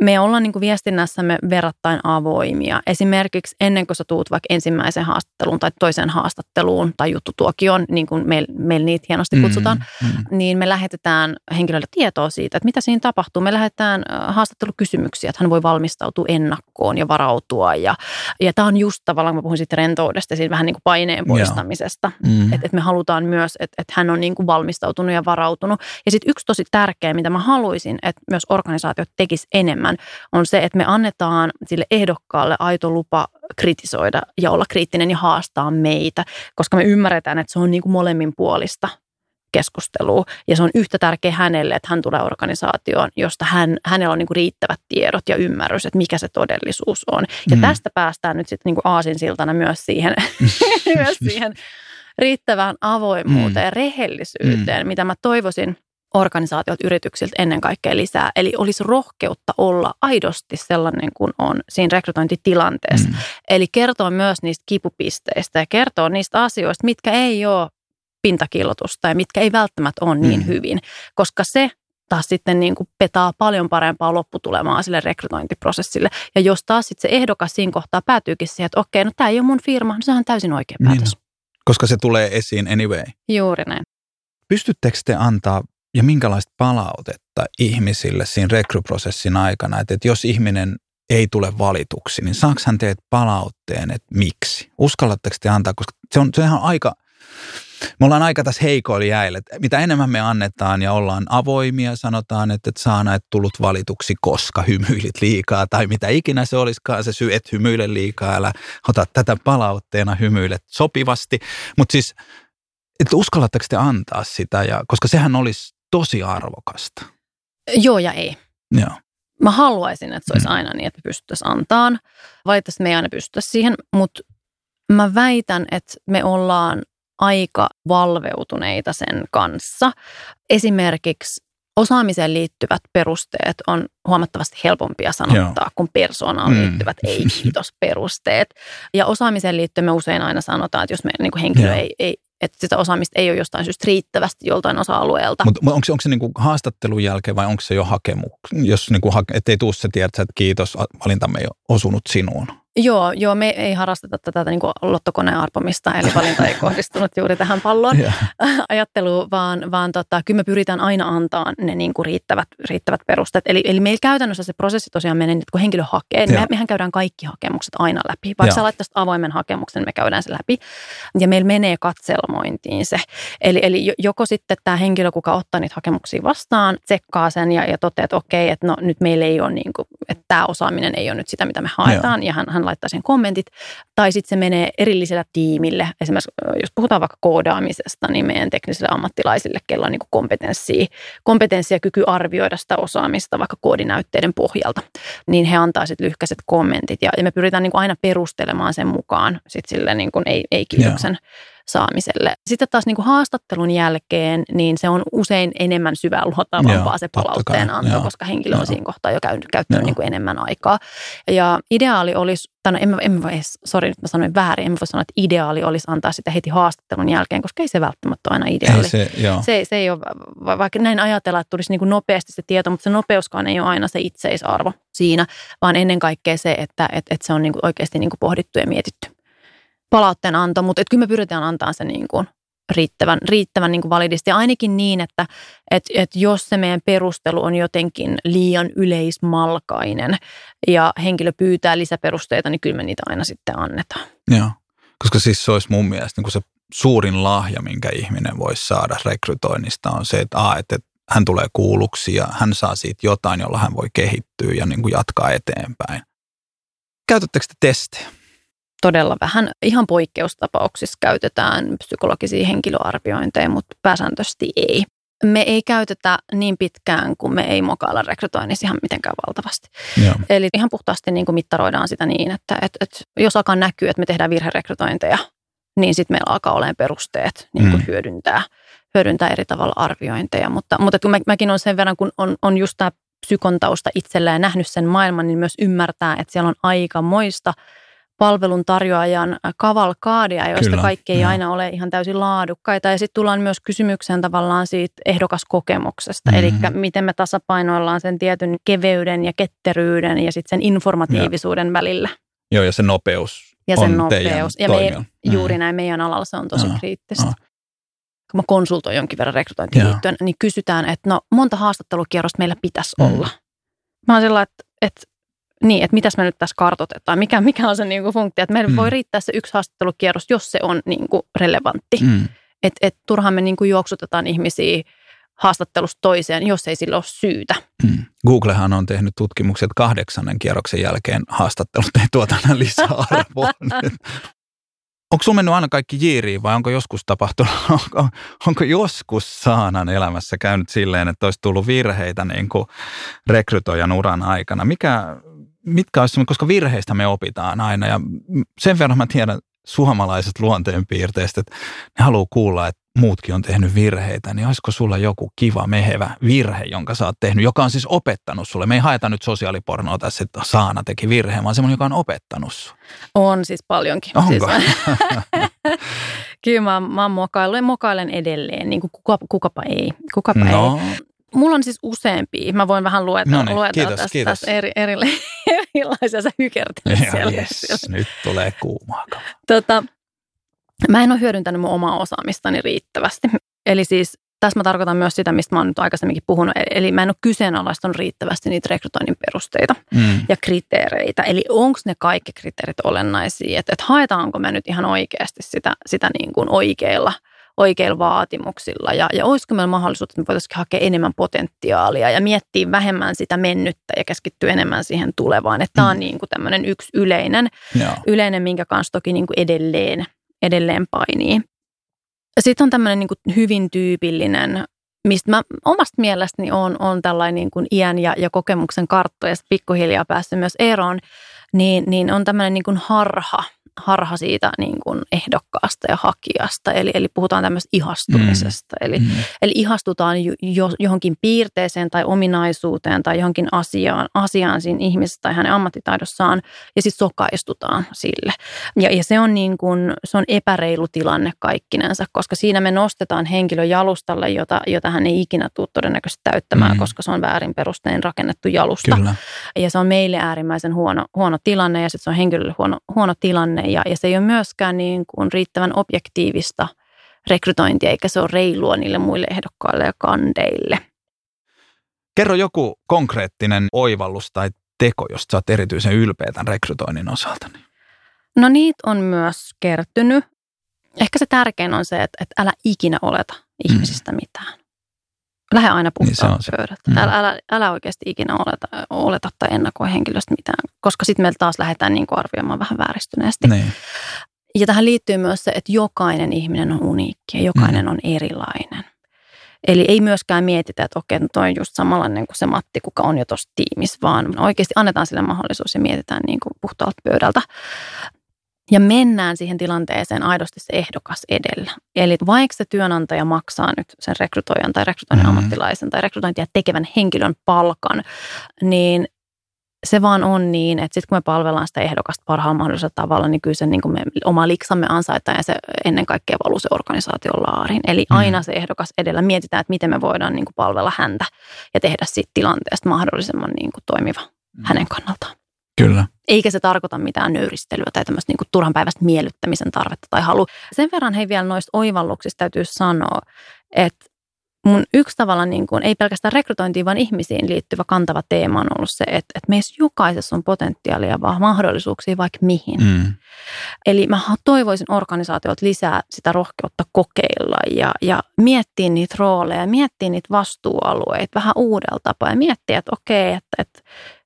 me ollaan niin kuin viestinnässämme verrattain avoimia. Esimerkiksi ennen kuin sä tuut vaikka ensimmäiseen haastatteluun tai toiseen haastatteluun tai juttutuokioon, niin kuin meillä meil niitä hienosti mm, kutsutaan, mm, mm. niin me lähetetään henkilölle tietoa siitä, että mitä siinä tapahtuu. Me lähetetään haastattelukysymyksiä, että hän voi valmistautua ennakkoon ja varautua. Ja, ja tämä on just tavallaan, kun mä puhun sitten rentoudesta, siinä vähän niin kuin paineen poistamisesta. Mm. Että et me halutaan myös, että et hän on niin kuin valmistautunut ja varautunut. Ja sitten yksi tosi tärkeä, mitä mä haluaisin, että myös organisaatiot tekis enemmän, on se, että me annetaan sille ehdokkaalle aito lupa kritisoida ja olla kriittinen ja haastaa meitä, koska me ymmärretään, että se on niin kuin molemmin puolista keskustelua. Ja se on yhtä tärkeä hänelle, että hän tulee organisaatioon, josta hän, hänellä on niin kuin riittävät tiedot ja ymmärrys, että mikä se todellisuus on. Ja mm. tästä päästään nyt sitten niin aasinsiltana myös siihen, (laughs) myös siihen riittävään avoimuuteen mm. ja rehellisyyteen, mm. mitä mä toivoisin – organisaatiot yrityksiltä ennen kaikkea lisää. Eli olisi rohkeutta olla aidosti sellainen kuin on siinä rekrytointitilanteessa. Mm. Eli kertoa myös niistä kipupisteistä ja kertoa niistä asioista, mitkä ei ole pintakillotusta ja mitkä ei välttämättä ole niin mm. hyvin, koska se taas sitten niin kuin petaa paljon parempaa lopputulemaa sille rekrytointiprosessille. Ja jos taas sitten se ehdokas siinä kohtaa päätyykin siihen, että okei, no tämä ei ole mun firma, niin se on täysin oikea niin päätös. Niin. Koska se tulee esiin anyway. Juuri näin. Pystyttekö te antaa ja minkälaista palautetta ihmisille siinä rekryprosessin aikana, että, että jos ihminen ei tule valituksi, niin saako hän teet palautteen, että miksi? Uskallatteko te antaa, koska se on, se on aika, me ollaan aika tässä heikoilla jäillä. Mitä enemmän me annetaan ja ollaan avoimia, sanotaan, että, että saa näet tullut valituksi, koska hymyilit liikaa tai mitä ikinä se olisikaan se syy, että hymyile liikaa, älä ota tätä palautteena, hymyilet sopivasti. Mutta siis, että uskallatteko te antaa sitä, ja, koska sehän olisi tosi arvokasta. Joo ja ei. Joo. Mä haluaisin, että se olisi mm. aina niin, että me pystyttäisiin antaan. Valitettavasti me ei aina pystytä siihen, mutta mä väitän, että me ollaan aika valveutuneita sen kanssa. Esimerkiksi osaamiseen liittyvät perusteet on huomattavasti helpompia sanottaa Joo. kuin persoonaan mm. liittyvät ei-kiitos (laughs) perusteet. Ja osaamiseen liittyen me usein aina sanotaan, että jos me niin kuin henkilö ei, ei, että sitä osaamista ei ole jostain syystä riittävästi joltain osa-alueelta. Mutta onko se, onko se niinku haastattelun jälkeen vai onko se jo hakemu? Jos niinku, ettei tuu se tiedät, että kiitos, valintamme ei ole osunut sinuun. Joo, joo, me ei harrasteta tätä niin kuin lottokoneen arpomista, eli valinta ei kohdistunut juuri tähän pallon yeah. (laughs) ajatteluun, vaan, vaan tota, kyllä me pyritään aina antaa ne niin kuin riittävät, riittävät perusteet. Eli, eli meillä käytännössä se prosessi tosiaan menee, että kun henkilö hakee, niin me, mehän käydään kaikki hakemukset aina läpi. Vaikka yeah. sä laittaisit avoimen hakemuksen, me käydään se läpi. Ja meillä menee katselmointiin se. Eli, eli joko sitten tämä henkilö, kuka ottaa niitä hakemuksia vastaan, tsekkaa sen ja, ja toteaa, että okei, että no nyt meillä ei ole, niin kuin, että tämä osaaminen ei ole nyt sitä, mitä me haetaan. Yeah. Ja hän, hän laittaa sen kommentit, tai sitten se menee erillisellä tiimille. Esimerkiksi jos puhutaan vaikka koodaamisesta, niin meidän teknisille ammattilaisille, kello on niin kompetenssia, kompetenssia ja kyky arvioida sitä osaamista vaikka koodinäytteiden pohjalta, niin he antaa sitten lyhkäiset kommentit. Ja, me pyritään niin aina perustelemaan sen mukaan sit sille niin kuin ei, ei-kiitoksen. Yeah saamiselle. Sitten taas niin kuin haastattelun jälkeen, niin se on usein enemmän syvää luotavampaa se palautteen anto, joo, koska henkilö on siinä kohtaa jo käynyt, käyttänyt niin kuin enemmän aikaa. Ja ideaali olisi, tai no, en, en voi, sori nyt mä sanoin väärin, en voi sanoa, että ideaali olisi antaa sitä heti haastattelun jälkeen, koska ei se välttämättä ole aina ideaali. Ei se, joo. se, se ei ole, vaikka näin ajatella, että tulisi niin kuin nopeasti se tieto, mutta se nopeuskaan ei ole aina se itseisarvo siinä, vaan ennen kaikkea se, että, että, että se on niin kuin oikeasti niin kuin pohdittu ja mietitty palautteen anto, mutta et kyllä me pyritään antaa se niin kuin riittävän, riittävän niin kuin validisti. Ainakin niin, että et, et jos se meidän perustelu on jotenkin liian yleismalkainen ja henkilö pyytää lisäperusteita, niin kyllä me niitä aina sitten annetaan. Joo, koska siis se olisi mun mielestä niin kuin se suurin lahja, minkä ihminen voisi saada rekrytoinnista on se, että, a, että hän tulee kuulluksi ja hän saa siitä jotain, jolla hän voi kehittyä ja niin kuin jatkaa eteenpäin. Käytättekö te testejä? Todella vähän. Ihan poikkeustapauksissa käytetään psykologisia henkilöarviointeja, mutta pääsääntöisesti ei. Me ei käytetä niin pitkään, kun me ei mokailla rekrytoinnissa ihan mitenkään valtavasti. Joo. Eli ihan puhtaasti niin kuin mittaroidaan sitä niin, että et, et jos alkaa näkyä, että me tehdään virherekrytointeja, niin sitten meillä alkaa olemaan perusteet niin kuin mm. hyödyntää, hyödyntää eri tavalla arviointeja. Mutta, mutta kun mä, mäkin on sen verran, kun on, on just tämä psykontausta itsellä ja nähnyt sen maailman, niin myös ymmärtää, että siellä on aika moista palvelun tarjoajan kavalkaadia, joista Kyllä, kaikki ei joo. aina ole ihan täysin laadukkaita. Ja sitten tullaan myös kysymykseen tavallaan siitä ehdokaskokemuksesta, Mhm. eli miten me tasapainoillaan sen tietyn keveyden ja ketteryyden ja sitten sen informatiivisuuden välillä. Joo, ja se nopeus Ja sen nopeus. Ja me, toimiala. juuri näin meidän alalla se on tosi Joo, kriittistä. joo. Kun mä konsultoin jonkin verran rekrytointiin Joo. liittyen, niin kysytään, että no monta haastattelukierrosta meillä pitäisi Mm. olla. Mä oon sillä, että, että niin, että mitäs me nyt tässä kartoitetaan, mikä, mikä on se niin kuin funktio, että meillä Mm. voi riittää se yksi haastattelukierros, jos se on niin kuin relevantti. Mm. Että et, turhaan me niin kuin juoksutetaan ihmisiä haastattelusta toiseen, jos ei sillä ole syytä. Mm. Googlehan on tehnyt tutkimukset kahdeksannen kierroksen jälkeen haastattelut ei tuota enää lisäarvoa. (laughs) Nyt. Onko sulla mennyt aina kaikki jiiriin vai onko joskus tapahtunut, (laughs) onko, onko joskus Saanan elämässä käynyt silleen, että olisi tullut virheitä niin kuin rekrytoijan uran aikana? Mikä, mitkä olisi, koska virheistä me opitaan aina ja sen verran mä tiedän suomalaiset luonteenpiirteistä, että ne haluaa kuulla, että muutkin on tehnyt virheitä, niin olisiko sulla joku kiva, mehevä virhe, jonka sä oot tehnyt, joka on siis opettanut sulle? Me ei haeta nyt sosiaalipornoa tässä, että Saana teki virheen, vaan semmoinen, joka on opettanut sua. On siis paljonkin. Onko? Siis, (laughs) kyllä mä, mä oon mokaillut ja mokailen edelleen, niin kuin kuka, kukapa ei. Kukapa ei. No, Mulla on siis useampia. Mä voin vähän luetella, Noniin, luetella kiitos, tästä, kiitos. tästä eri, eri, (laughs) erilaisia. Sä hykertelet siellä. yes, nyt tulee kuumaa. Tota, mä en ole hyödyntänyt mun omaa osaamistani riittävästi. Eli siis tässä mä tarkoitan myös sitä, mistä mä oon nyt aikaisemminkin puhunut. Eli mä en ole kyseenalaistanut riittävästi niitä rekrytoinnin perusteita Mm. ja kriteereitä. Eli onko ne kaikki kriteerit olennaisia, että, että haetaanko me nyt ihan oikeasti sitä, sitä niin kuin oikeilla, oikeilla vaatimuksilla ja, ja olisiko meillä mahdollisuus, että me voitaisiin hakea enemmän potentiaalia ja miettiä vähemmän sitä mennyttä ja keskittyä enemmän siihen tulevaan. Että tämä on Mm. niin kuin tämmöinen yksi yleinen, Joo. yleinen, minkä kanssa toki niin kuin edelleen, edelleen painii. Sitten on tämmöinen niin kuin hyvin tyypillinen, mistä mä omasta mielestäni on, on tällainen niin kuin iän ja, ja kokemuksen kartto ja pikkuhiljaa päässyt myös eroon, niin, niin on tämmöinen niin kuin harha, harha siitä niin kuin ehdokkaasta ja hakijasta. Eli, eli puhutaan tämmöistä ihastumisesta. Mm. Eli, Mm. Eli ihastutaan jo, jo, johonkin piirteeseen tai ominaisuuteen tai johonkin asiaan, asiaan siinä ihmisessä tai hänen ammattitaidossaan ja sitten sokaistutaan sille. Ja, ja se, on niin kuin, se on epäreilu tilanne kaikkinensa, koska siinä me nostetaan henkilö jalustalle, jota, jota hän ei ikinä tule todennäköisesti täyttämään, mm. koska se on väärin perustein rakennettu jalusta. Kyllä. Ja se on meille äärimmäisen huono, huono tilanne ja sitten se on henkilölle huono, huono tilanne ja, ja se ei ole myöskään niin kuin riittävän objektiivista rekrytointia eikä se ole reilua niille muille ehdokkaille ja kandeille. Kerro joku konkreettinen oivallus tai teko, josta sä oot erityisen ylpeä tämän rekrytoinnin osalta. No niitä on myös kertynyt. Ehkä se tärkein on se, että, että älä ikinä oleta ihmisistä mitään. Lähde aina Niin se on se. pöydältä. Mm. Älä, älä, älä oikeasti ikinä oleta, oleta tai ennakoi henkilöstä mitään, koska sitten meillä taas lähdetään niin kuin arvioimaan vähän vääristyneesti. Niin. Ja tähän liittyy myös se, että jokainen ihminen on uniikki ja jokainen on erilainen. Eli ei myöskään mietitä, että okei, no toi on just samanlainen kuin se Matti, kuka on jo tuossa tiimissä, vaan oikeasti annetaan sille mahdollisuus ja mietitään niin kuin puhtaalta pöydältä. Ja mennään siihen tilanteeseen aidosti se ehdokas edellä. Eli vaikka se työnantaja maksaa nyt sen rekrytoijan tai rekrytoinnin Mhm. ammattilaisen tai rekrytointia tekevän henkilön palkan, niin se vaan on niin, että sitten kun me palvellaan sitä ehdokasta parhaalla mahdollisella tavalla, niin kyllä se niin kuin me oma liksamme ansaitaan ja se ennen kaikkea valuu se organisaation laariin. Eli Mm. aina se ehdokas edellä mietitään, että miten me voidaan niin kuin palvella häntä ja tehdä siitä tilanteesta mahdollisimman niin kuin toimiva hänen kannaltaan. Kyllä. Eikä se tarkoita mitään nöyristelyä tai tämmöistä niin turhan päivästä miellyttämisen tarvetta tai halu. Sen verran hei vielä noista oivalluksista täytyy sanoa, että mun yksi tavalla niin kuin, ei pelkästään rekrytointiin, vaan ihmisiin liittyvä kantava teema on ollut se, että, että meissä jokaisessa on potentiaalia vaan mahdollisuuksia vaikka mihin. Mm. Eli mä toivoisin organisaatiolta lisää sitä rohkeutta kokeilla ja, ja miettiä niitä rooleja, miettiä niitä vastuualueita vähän uudella tapaa ja miettiä, että okei, että, että,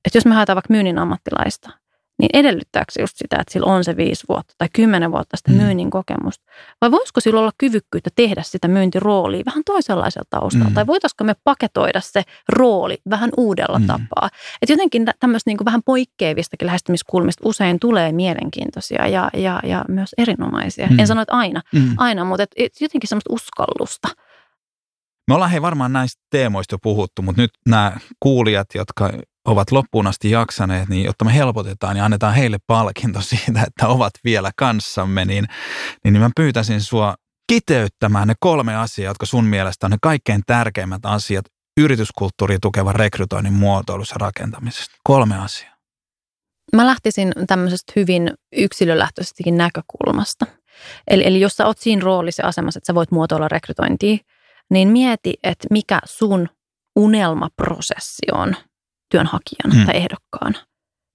että jos me haetaan vaikka myynnin ammattilaista, niin edellyttääkö se just sitä, että sillä on se viisi vuotta tai kymmenen vuotta sitä Mm. myynnin kokemusta? Vai voisiko sillä olla kyvykkyyttä tehdä sitä myyntiroolia vähän toisenlaisella taustalla? Mm. Tai voitaisiko me paketoida se rooli vähän uudella Mm. tapaa? Että jotenkin tä- tämmöistä niin vähän poikkeavistakin lähestymiskulmista usein tulee mielenkiintoisia ja, ja, ja myös erinomaisia. Mm. En sano, että aina, Mm. aina mutta et, et jotenkin semmoista uskallusta. Me ollaan hei varmaan näistä teemoista jo puhuttu, mutta nyt nämä kuulijat, jotka ovat loppuun asti jaksaneet, niin jotta me helpotetaan ja annetaan heille palkinto (laughs) siitä, että ovat vielä kanssamme, niin, niin mä pyytäisin sua kiteyttämään ne kolme asiaa, jotka sun mielestä on ne kaikkein tärkeimmät asiat yrityskulttuuria tukevan rekrytoinnin muotoilussa rakentamisesta. Kolme asiaa. Mä lähtisin tämmöisestä hyvin yksilölähtöisestikin näkökulmasta. Eli, eli jos sä oot siinä roolissa asemassa, että sä voit muotoilla rekrytointia, niin mieti, että mikä sun unelmaprosessi on työnhakijan hmm. tai ehdokkaan.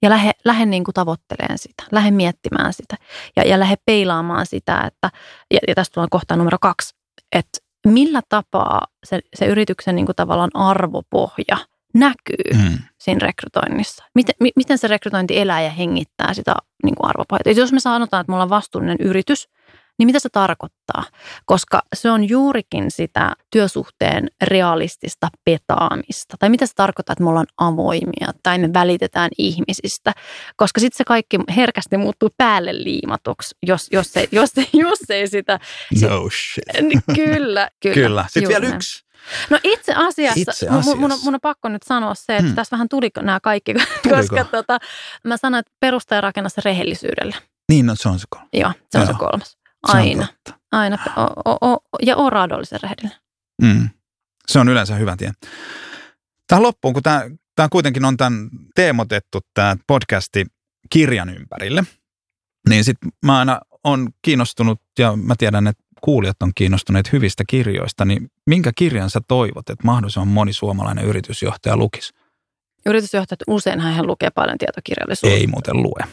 Ja lähde, lähde niin kuin tavoitteleen sitä, lähde miettimään sitä ja, ja lähde peilaamaan sitä, että, ja, ja tästä tullaan kohtaan numero kaksi, että millä tapaa se, se yrityksen niin kuin tavallaan arvopohja näkyy mm. siinä rekrytoinnissa. Miten, miten se rekrytointi elää ja hengittää sitä niin kuin arvopohjaa. Jos me sanotaan, että me ollaan vastuullinen yritys, niin mitä se tarkoittaa? Koska se on juurikin sitä työsuhteen realistista petaamista. Tai mitä se tarkoittaa, että me ollaan avoimia tai me välitetään ihmisistä. Koska sitten se kaikki herkästi muuttuu päälle liimatuksi, jos, jos, ei, jos, jos ei sitä... No shit. Niin kyllä, kyllä. Kyllä. Sitten vielä yksi. No itse asiassa, itse asiassa. Mun, mun, on, mun on pakko nyt sanoa se, että hmm. tässä vähän tuli nämä kaikki, Tuliko? koska tota, mä sanoin, että perustaja rakenna se rehellisyydellä. Niin, no se on se kolmas. Joo, se on Joo. se kolmas. Aina. Aina. O, o, o, ja on raadollisen rehellinen. Mm. Se on yleensä hyvä tie. Tähän loppuun, kun tämä, tämä kuitenkin on tämän teemotettu, tämä podcasti kirjan ympärille, niin sitten mä aina on kiinnostunut, ja mä tiedän, että kuulijat on kiinnostuneet hyvistä kirjoista, niin minkä kirjan sä toivot, että mahdollisimman moni suomalainen yritysjohtaja lukisi? Yritysjohtajat useinhan he lukee paljon tietokirjallisuutta. Ei muuten lue.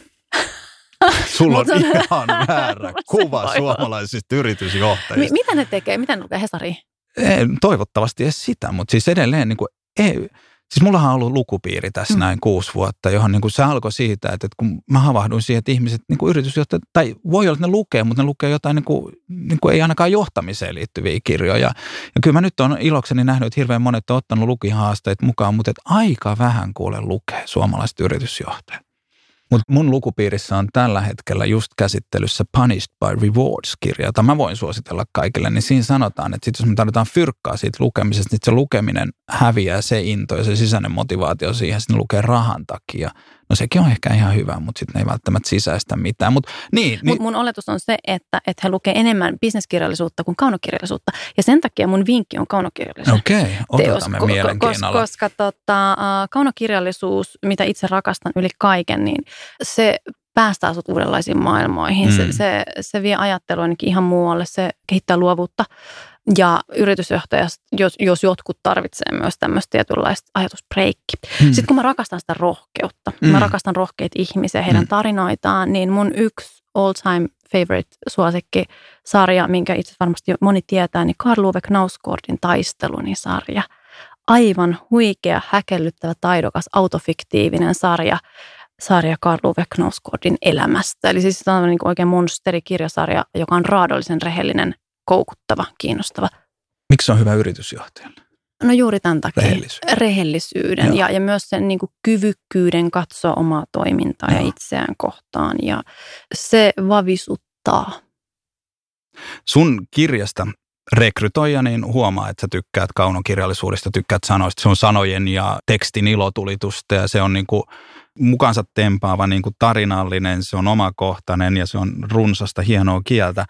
Sulla on ihan väärä (laughs) kuva suomalaisista yritysjohtajista. M- mitä ne tekee? Mitä ne lukee Hesari? Toivottavasti edes sitä, mutta siis edelleen niin kuin, ei, Siis mullahan on ollut lukupiiri tässä mm. näin kuusi vuotta, johon niin kuin se alkoi siitä, että, että kun mä havahduin siihen, että ihmiset, niin kuin yritysjohtajat, tai voi olla, että ne lukee, mutta ne lukee jotain niin kuin, niin kuin ei ainakaan johtamiseen liittyviä kirjoja. Ja kyllä mä nyt on ilokseni nähnyt, että hirveän monet on ottanut lukihaasteet mukaan, mutta että aika vähän kuule lukee suomalaiset yritysjohtajat. Mutta mun lukupiirissä on tällä hetkellä just käsittelyssä Punished by Rewards-kirja, jota mä voin suositella kaikille. Niin siinä sanotaan, että sit jos me tarvitaan fyrkkaa siitä lukemisesta, niin se lukeminen häviää se into ja se sisäinen motivaatio siihen, että lukee rahan takia – No sekin on ehkä ihan hyvä, mutta sitten ne ei välttämättä sisäistä mitään. Mut, niin, niin. mun oletus on se, että, että he lukee enemmän bisneskirjallisuutta kuin kaunokirjallisuutta. Ja sen takia mun vinkki on kaunokirjallisuus. Okei, okay, odotamme teos, mielenkiinnolla. Koska tota, uh, kaunokirjallisuus, mitä itse rakastan yli kaiken, niin se päästää sut uudenlaisiin maailmoihin. Mm. Se, se, se vie ajattelua ainakin ihan muualle, se kehittää luovuutta. Ja yritysjohtajasta, jos, jos jotkut tarvitsee myös tämmöistä tietynlaista ajatusbreikki. Hmm. Sitten kun mä rakastan sitä rohkeutta, hmm. mä rakastan rohkeita ihmisiä, heidän hmm. tarinoitaan, niin mun yksi all time favorite suosikki sarja, minkä itse varmasti moni tietää, niin Karl Uwe Knausgårdin taisteluni sarja. Aivan huikea, häkellyttävä, taidokas, autofiktiivinen sarja, sarja Karl Uwe Knausgårdin elämästä. Eli siis tämä on niin oikein monsterikirjasarja, joka on raadollisen rehellinen kouluttava, kiinnostava. Miksi se on hyvä yritysjohtajalle? No juuri tämän takia. Rehellisyyden. Rehellisyyden ja, ja myös sen niin kuin kyvykkyyden katsoa omaa toimintaa Joo. ja itseään kohtaan. Ja se vavisuttaa. Sun kirjasta rekrytoija, niin huomaa, että sä tykkäät kaunokirjallisuudesta, tykkäät sanoista. Se on sanojen ja tekstin ilotulitusta ja se on niin kuin mukansa tempaava niin kuin tarinallinen, se on omakohtainen ja se on runsasta hienoa kieltä.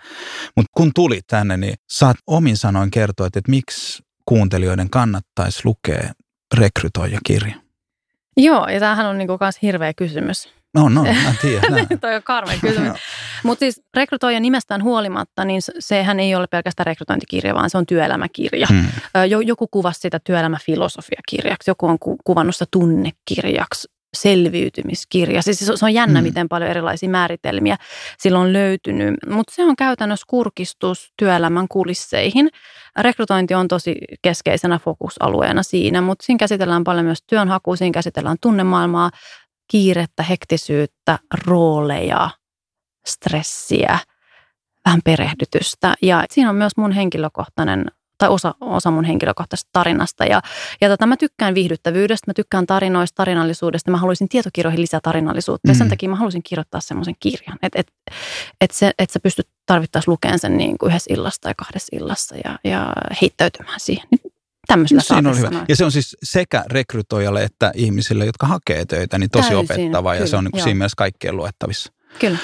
Mutta kun tulit tänne, niin saat omin sanoin kertoa, että, että miksi kuuntelijoiden kannattaisi lukea rekrytoijakirja. Joo, ja tämähän on niinku myös hirveä kysymys. No, no, mä tiedän. (laughs) Toi on karmea kysymys. Mutta siis rekrytoija nimestään huolimatta, niin sehän ei ole pelkästään rekrytointikirja, vaan se on työelämäkirja. Hmm. Joku kuvasi sitä työelämäfilosofiakirjaksi, joku on kuvannut sitä tunnekirjaksi selviytymiskirja. Siis se on jännä, mm. miten paljon erilaisia määritelmiä sillä on löytynyt, mutta se on käytännössä kurkistus työelämän kulisseihin. Rekrytointi on tosi keskeisenä fokusalueena siinä, mutta siinä käsitellään paljon myös työnhakua, siinä käsitellään tunnemaailmaa, kiirettä, hektisyyttä, rooleja, stressiä, vähän perehdytystä. Ja siinä on myös mun henkilökohtainen tai osa, osa mun henkilökohtaisesta tarinasta. Ja, ja tota, mä tykkään viihdyttävyydestä, mä tykkään tarinoista, tarinallisuudesta. Mä haluaisin tietokirjoihin lisää tarinallisuutta. Mm. Ja sen mm. takia mä haluaisin kirjoittaa semmoisen kirjan, että et, et se, et sä pystyt tarvittaessa lukemaan sen niin kuin yhdessä illassa tai kahdessa illassa ja, ja heittäytymään siihen. Nyt Tämmöisellä Siinä oli hyvä. sanoa. Ja se on siis sekä rekrytoijalle että ihmisille, jotka hakee töitä, niin tosi Täysin, opettava ja kyllä, se on niin kuin siinä mielessä kaikkien luettavissa. Kyllä.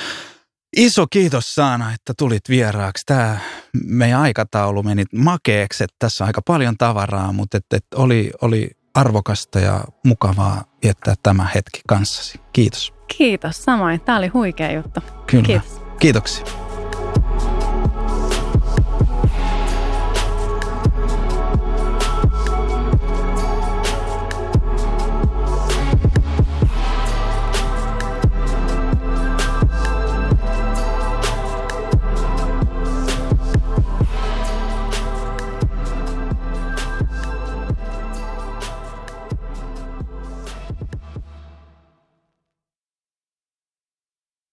Iso kiitos Saana, että tulit vieraaksi. Tämä meidän aikataulu meni makeeksi, että tässä on aika paljon tavaraa, mutta et, et oli, oli arvokasta ja mukavaa viettää tämä hetki kanssasi. Kiitos. Kiitos samoin. Tämä oli huikea juttu. Kyllä. Kiitos. Kiitoksia.